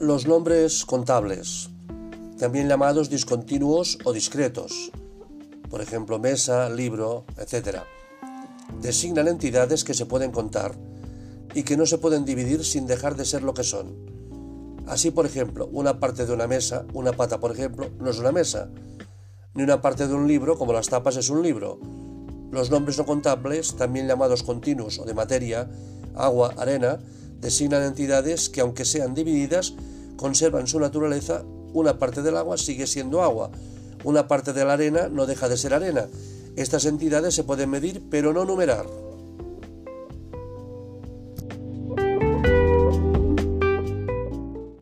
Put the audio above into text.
Los nombres contables, también llamados discontinuos o discretos, por ejemplo mesa, libro, etc., designan entidades que se pueden contar y que no se pueden dividir sin dejar de ser lo que son. Así, por ejemplo, una parte de una mesa, una pata, por ejemplo, no es una mesa, ni una parte de un libro, como las tapas, es un libro. Los nombres no contables, también llamados continuos o de materia, agua, arena, designan entidades que, aunque sean divididas, conservan su naturaleza, una parte del agua sigue siendo agua, una parte de la arena no deja de ser arena. Estas entidades se pueden medir pero no numerar.